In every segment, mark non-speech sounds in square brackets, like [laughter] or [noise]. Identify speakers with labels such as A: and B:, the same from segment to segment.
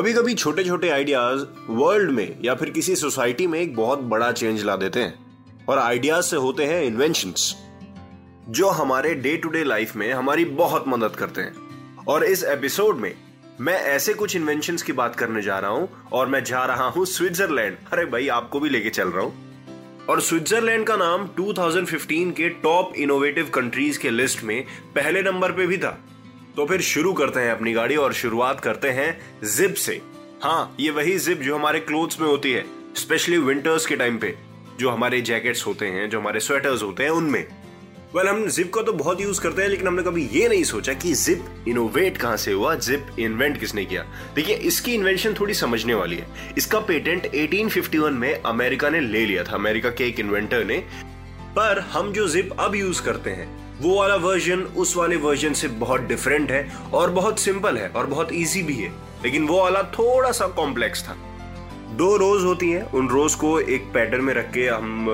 A: कभी कभी छोटे छोटे आइडियाज़ वर्ल्ड में या फिर किसी सोसाइटी में एक बहुत बड़ा चेंज ला देते हैं और आइडियाज़ से होते हैं इन्वेंशंस जो हमारे डे टू डे लाइफ में हमारी बहुत मदद करते हैं। और इस एपिसोड में मैं ऐसे कुछ इन्वेंशन की बात करने जा रहा हूँ और मैं जा रहा हूँ स्विट्जरलैंड अरे भाई, आपको भी लेके चल रहा हूँ। और स्विट्जरलैंड का नाम 2015 के टॉप इनोवेटिव कंट्रीज़ के लिस्ट में पहले नंबर पे भी था। तो फिर शुरू करते हैं अपनी गाड़ी और शुरुआत करते हैं जिप से। हाँ ये वही जिप जो हमारे क्लोथ्स में होती है स्पेशली विंटर्स के टाइम पे जो हमारे जैकेट्स होते हैं जो हमारे स्वेटर्स होते हैं उनमें। वेल well, हम जिप का तो बहुत यूज़ करते हैं लेकिन हमने कभी ये नहीं सोचा कि जिप इनोवेट कहाँ से हुआ जिप इन्वेंट किसने किया। देखिए इसकी इन्वेंशन थोड़ी समझने वाली है। इसका पेटेंट 1851 में अमेरिका ने ले लिया था अमेरिका के एक इन्वेंटर ने। पर हम जो जिप अब यूज़ करते हैं वो वाला वर्जन उस वाले वर्जन से बहुत डिफरेंट है और बहुत सिंपल है और बहुत ईजी भी है। लेकिन वो वाला थोड़ा सा कॉम्प्लेक्स था। दो रोज होती हैं, उन रोज को एक पैटर्न में रख के हम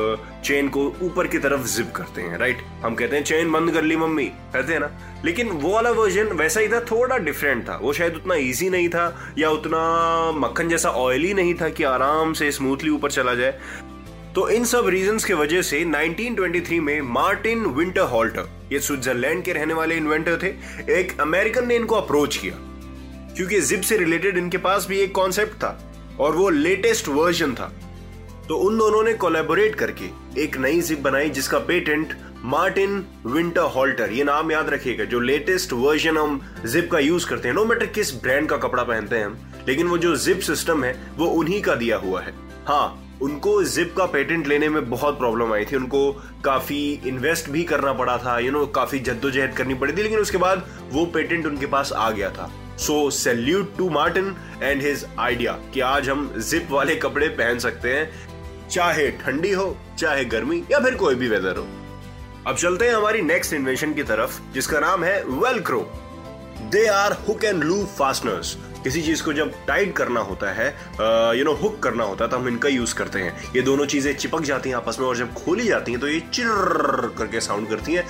A: चेन को ऊपर की तरफ़ जिप करते हैं राइट हम कहते हैं चेन बंद कर ली मम्मी कहते हैं ना? लेकिन वो वाला वर्जन वैसा ही था, थोड़ा डिफरेंट था। वो शायद उतना इजी नहीं था या उतना मक्खन जैसा ऑयली नहीं था कि आराम से स्मूथली ऊपर चला जाए। तो इन सब रीजंस के वजह से 1923 में मार्टिन विंटर हॉल्टर ये स्विट्जरलैंड के रहने वाले इन्वेंटर थे। एक अमेरिकन ने इनको अप्रोच किया, क्योंकि जिप से रिलेटेड इनके पास भी एक कॉन्सेप्ट था और वो लेटेस्ट वर्जन था। तो उन दोनों ने कोलेबोरेट करके एक नई जिप बनाई, जिसका पेटेंट मार्टिन विंटर हॉल्टर ये नाम याद रखिएगा, जो लेटेस्ट वर्जन हम जिप का यूज़ करते हैं। नो मैटर किस ब्रांड का कपड़ा पहनते हैं हम, लेकिन वो जो जिप सिस्टम है, वो उन्हीं का दिया हुआ है। हाँ उनको जिप का पेटेंट लेने में बहुत प्रॉब्लम आई थी। उनको काफ़ी इन्वेस्ट भी करना पड़ा था यू you नो know, काफ़ी जद्दोजहद करनी पड़ी थी लेकिन उसके बाद वो पेटेंट उनके पास आ गया था। So salute to Martin and his idea कि आज हम जिप वाले कपड़े पहन सकते हैं चाहे ठंडी हो चाहे गर्मी या फिर कोई भी वेदर हो। अब चलते हैं हमारी नेक्स्ट इन्वेंशन की तरफ़ जिसका नाम है Velcro they are hook and loop fasteners किसी चीज़ को जब टाइट करना होता है यू नो हुक करना होता है तो हम इनका यूज़ करते हैं। ये दोनों चीज़ें चिपक जाती हैं आपस में और जब खोली जाती हैं तो ये चिर करके साउंड करती हैं।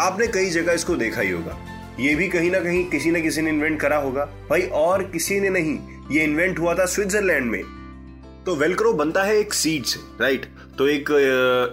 A: आपने कई जगह इसको देखा ही होगा। ये भी कहीं ना कहीं किसी न किसी ने इन्वेंट करा होगा। भाई, और किसी ने नहीं। ये इन्वेंट हुआ था स्विट्जरलैंड में। तो वेलक्रो बनता है एक सीड से राइट तो एक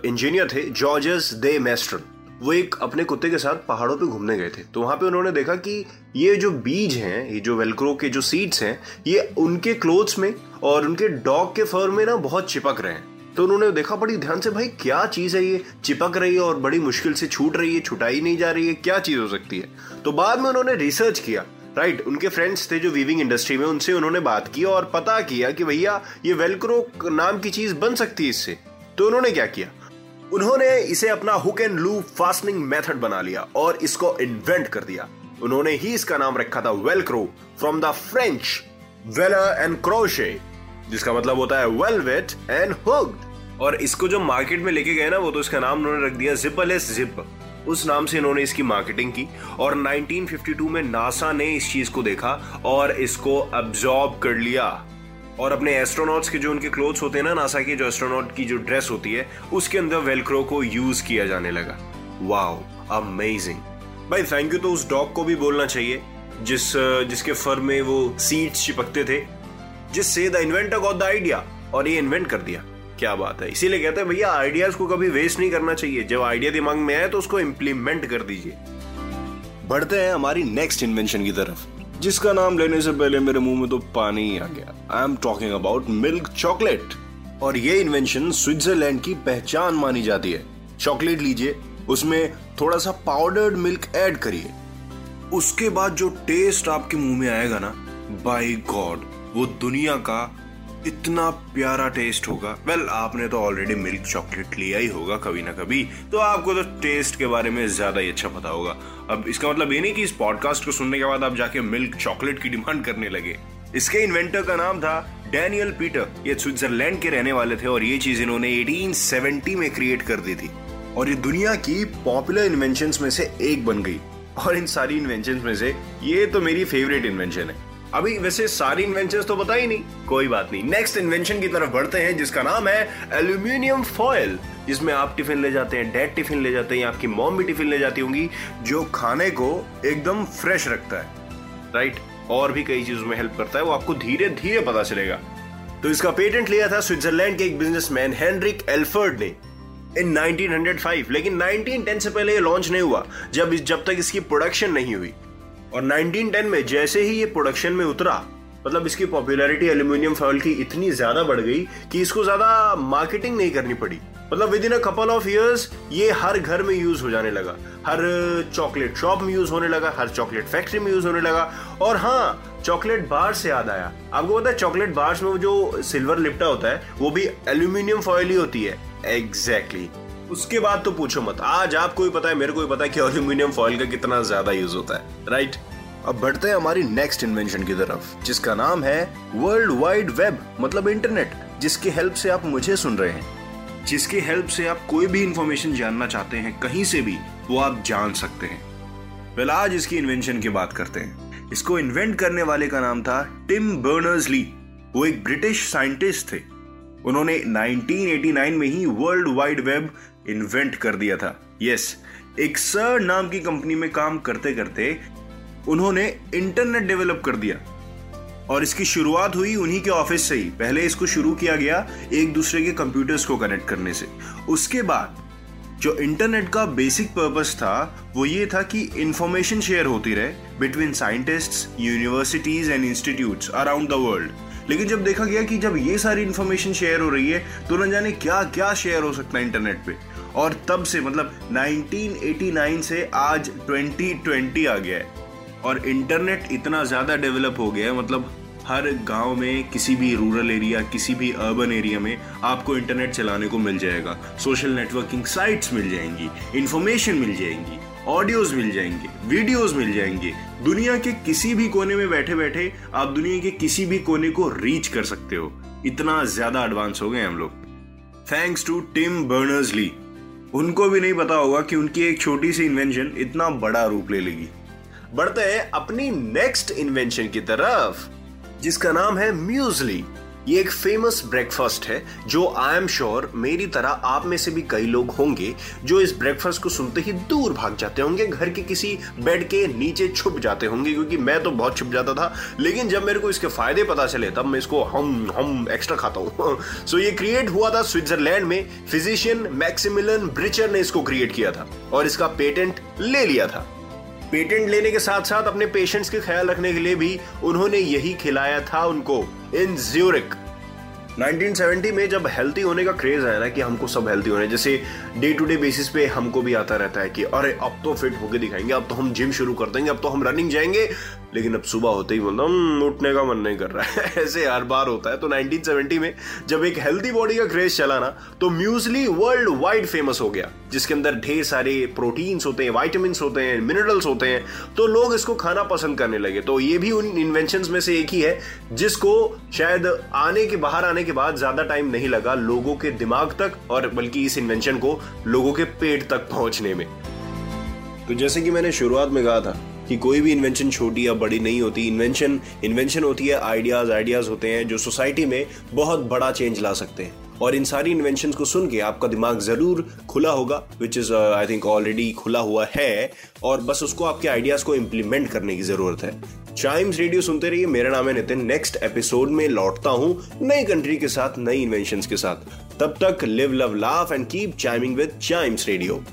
A: इंजीनियर थे जॉर्जस दे मेस्ट्रन वो एक अपने कुत्ते के साथ पहाड़ों पे घूमने गए थे। तो वहाँ पे उन्होंने देखा कि ये जो बीज हैं ये जो वेलक्रो के जो सीड्स हैं ये उनके क्लोथ्स में और उनके डॉग के फर में ना बहुत चिपक रहे हैं। तो उन्होंने देखा बड़ी ध्यान से भाई क्या चीज़ है ये? चिपक रही है और बड़ी मुश्किल से छूट रही है छुटाई नहीं जा रही है क्या चीज़ हो सकती है? तो बाद में उन्होंने रिसर्च किया। राइट right, उनके फ्रेंड्स थे जो वीविंग इंडस्ट्री में उनसे उन्होंने बात की और पता किया कि भैया ये वेलक्रो नाम की चीज़ बन सकती है इससे। तो उन्होंने क्या किया? उन्होंने इसे अपना hook and loop fastening method बना लिया और इसको इन्वेंट कर दिया। उन्होंने ही इसका नाम रखा था Velcro from the French velour and crochet जिसका मतलब होता है वेलवेट एंड हुक्ड और इसको जो मार्केट में लेके गए ना, वो तो इसका नाम उन्होंने रख दिया जिपलेस जिप उस नाम से इन्होंने इसकी मार्केटिंग की और 1952 में नासा ने इस चीज़ को देखा और इसको अब्जॉर्ब कर लिया। और अपने एस्ट्रोनॉट्स के जो उनके क्लोथ्स होते हैं ना नासा के जो एस्ट्रोनॉट की जो ड्रेस होती है, उसके अंदर वेलक्रो को यूज़ किया जाने लगा। वाओ अमेजिंग भाई थैंक यू तो उस डॉग को भी बोलना चाहिए, जिस, जिसके फर में वो सीड्स चिपकते थे, जिससे the inventor got the idea और ये इन्वेंट कर दिया। क्या बात है। इसीलिए कहते हैं, भैया आइडियाज़ को कभी वेस्ट नहीं करना चाहिए। जब आइडिया दिमाग में आए तो उसको इम्प्लीमेंट कर दीजिए। बढ़ते हैं हमारी नेक्स्ट इन्वेंशन की तरफ़। जिसका नाम लेने से पहले मेरे मुँह में तो पानी ही आ गया। I am talking about milk chocolate और ये इन्वेंशन स्विट्जरलैंड की पहचान मानी जाती है। चॉकलेट लीजिए, उसमें थोड़ा सा पाउडर्ड मिल्क ऐड करिए। उसके बाद जो टेस्ट आपके मुँह में आएगा ना बाय गॉड वो दुनिया का इतना प्यारा टेस्ट होगा। वेल well, आपने तो ऑलरेडी मिल्क चॉकलेट लिया ही होगा कभी ना कभी। तो आपको तो टेस्ट के बारे में ज़्यादा ही अच्छा पता होगा। अब इसका मतलब ये नहीं कि इस पॉडकास्ट को सुनने के बाद आप जाके मिल्क चॉकलेट की डिमांड करने लगे। इसके इन्वेंटर का नाम था डैनियल पीटर ये स्विट्जरलैंड के रहने वाले थे और ये चीज़ इन्होंने 1870 में क्रिएट कर दी थी। और ये दुनिया की पॉपुलर इन्वेंशन में से एक बन गई। और इन सारी इन्वेंशन में से ये तो मेरी फेवरेट इन्वेंशन है। अभी वैसे सारी इन्वेंशन तो पता ही नहीं। कोई बात नहीं। नेक्स्ट इन्वेंशन की तरफ़ बढ़ते हैं, जिसका नाम है एल्यूमिनियम फॉयल जिसमें आप टिफ़िन ले जाते हैं डैड टिफ़िन ले जाते हैं आपकी मॉम भी टिफ़िन ले जाती होंगी, जो खाने को एकदम फ्रेश रखता है। राइट और भी कई चीज़ों में हेल्प करता है, वो आपको धीरे धीरे पता चलेगा। तो इसका पेटेंट लिया था स्विट्जरलैंड के एक बिजनेसमैन हेनरिक एल्फर्ड ने इन 1905 लेकिन 1910 से पहले ये लॉन्च नहीं हुआ, जब जब तक इसकी प्रोडक्शन नहीं हुई। और 1910 में जैसे ही ये प्रोडक्शन में उतरा मतलब इसकी पॉपुलैरिटी एल्यूमिनियम फॉयल की इतनी ज़्यादा बढ़ गई कि इसको ज़्यादा मार्केटिंग नहीं करनी पड़ी। मतलब with in a couple of years ये हर घर में यूज़ हो जाने लगा। हर चॉकलेट शॉप में यूज़ होने लगा, हर चॉकलेट फैक्ट्री में यूज़ होने लगा। और हाँ चॉकलेट बार से याद आया। आपको पता है चॉकलेट बार्स में जो सिल्वर लिपटा होता है, वो भी एल्यूमिनियम फॉयल ही होती है। Exactly exactly. उसके बाद तो पूछो मत। आज आपको ही पता है, मेरे को ही पता है कि एल्यूमिनियम फॉयल का कितना ज़्यादा यूज़ होता है। राइट अब बढ़ते हैं हमारी नेक्स्ट इन्वेंशन की तरफ़, जिसका नाम है वर्ल्ड वाइड वेब मतलब इंटरनेट जिसकी हेल्प से आप मुझे सुन रहे हैं। जिसकी हेल्प से आप कोई भी इंफॉर्मेशन जानना चाहते हैं, कहीं से भी, वो आप जान सकते हैं। वेल आज इसकी इन्वेंशन की बात करते हैं। इसको इन्वेंट करने वाले का नाम था टिम बर्नर्स ली वो एक ब्रिटिश साइंटिस्ट थे। उन्होंने 1989 में ही वर्ल्ड वाइड वेब इन्वेंट कर दिया था। यस yes, एक सर नाम की कंपनी में काम करते करते उन्होंने इंटरनेट डेवलप कर दिया। और इसकी शुरुआत हुई उन्हीं के ऑफ़िस से ही। पहले इसको शुरू किया गया एक दूसरे के कंप्यूटर्स को कनेक्ट करने से। उसके बाद जो इंटरनेट का बेसिक पर्पस था वो ये था कि इंफॉर्मेशन शेयर होती रहे between scientists universities and institutes around the world लेकिन जब देखा गया कि जब ये सारी इंफॉर्मेशन शेयर हो रही है तो न जाने क्या क्या शेयर हो सकता है इंटरनेट पे। और तब से मतलब 1989 से आज 2020 आ गया है। और इंटरनेट इतना ज़्यादा डेवलप हो गया है मतलब हर गाँव में, किसी भी रूरल एरिया, किसी भी अर्बन एरिया में आपको इंटरनेट चलाने को मिल जाएगा। सोशल नेटवर्किंग साइट्स मिल जाएँगी इंफॉर्मेशन मिल जाएँगी, ऑडियोज मिल जाएँगे वीडियोस मिल जाएँगे। दुनिया के किसी भी कोने में बैठे बैठे आप दुनिया के किसी भी कोने को रीच कर सकते हो। इतना ज़्यादा एडवांस हो गए हम लोग। Thanks to Tim Berners Lee उनको भी नहीं पता होगा कि उनकी एक छोटी सी इन्वेंशन इतना बड़ा रूप ले लेगी। बढ़ते हैं अपनी नेक्स्ट इन्वेंशन की तरफ़, जिसका नाम है म्यूजली ये एक फ़ेमस ब्रेकफास्ट है, जो आई एम श्योर मेरी तरह आप में से भी कई लोग होंगे, जो इस ब्रेकफास्ट को सुनते ही दूर भाग जाते होंगे, घर के किसी बेड के नीचे छुप जाते होंगे, क्योंकि मैं तो बहुत छुप जाता था, लेकिन जब मेरे को इसके फ़ायदे पता चले, तब मैं इसको हम हम एक्स्ट्रा खाता हूँ। सो [laughs] so ये क्रिएट हुआ था स्विट्जरलैंड में फिजिशियन मैक्सिमिलन ब्रिचर ने इसको क्रिएट किया था, और इसका पेटेंट ले लिया था। पेटेंट लेने के साथ साथ अपने पेशेंट्स के ख्याल रखने के लिए भी उन्होंने यही खिलाया था उनको, इन ज्यूरिक 1970 में जब हेल्थी होने का क्रेज आया ना कि हमको सब हेल्थी होने जैसे डे टू डे बेसिस पे हमको भी आता रहता है कि, अरे, अब तो फिट होके दिखाएँगे, अब तो हम जिम शुरू कर देंगे, अब तो हम रनिंग जाएँगे। लेकिन अब सुबह होते ही बोलता हूँ उठने का मन नहीं कर रहा है। [laughs] ऐसे हर बार होता है। तो 1970 में जब एक हेल्थी बॉडी का क्रेज चला ना तो म्यूजली वर्ल्ड वाइड फ़ेमस हो गया, जिसके अंदर ढेर सारे प्रोटीन्स होते हैं वाइटामिन होते हैं मिनरल्स होते हैं। तो लोग इसको खाना पसंद करने लगे। तो ये भी उन इन्वेंशन में से एक ही है, जिसको शायद आने के, बाहर आने के बाद ज़्यादा टाइम नहीं लगा लोगों के दिमाग तक और बल्कि इस इन्वेंशन को लोगों के पेट तक पहुँचने में। तो जैसे कि मैंने शुरुआत में कहा था कि कोई भी इन्वेंशन छोटी या बड़ी नहीं होती। इन्वेंशन इन्वेंशन होती है आइडियाज़ आइडियाज़ होते हैं जो सोसाइटी में बहुत बड़ा चेंज ला सकते हैं। और इन सारी इन्वेंशन को सुन के आपका दिमाग ज़रूर खुला होगा which is I think already खुला हुआ है, और बस उसको आपके आइडियाज़ को इम्प्लीमेंट करने की ज़रूरत है। चाइम्स रेडियो सुनते रहिए। मेरा नाम है नितिन। नेक्स्ट एपिसोड में लौटता हूँ नई कंट्री के साथ, नई इन्वेंशन के साथ। तब तक live love laugh and keep chiming with Chimes radio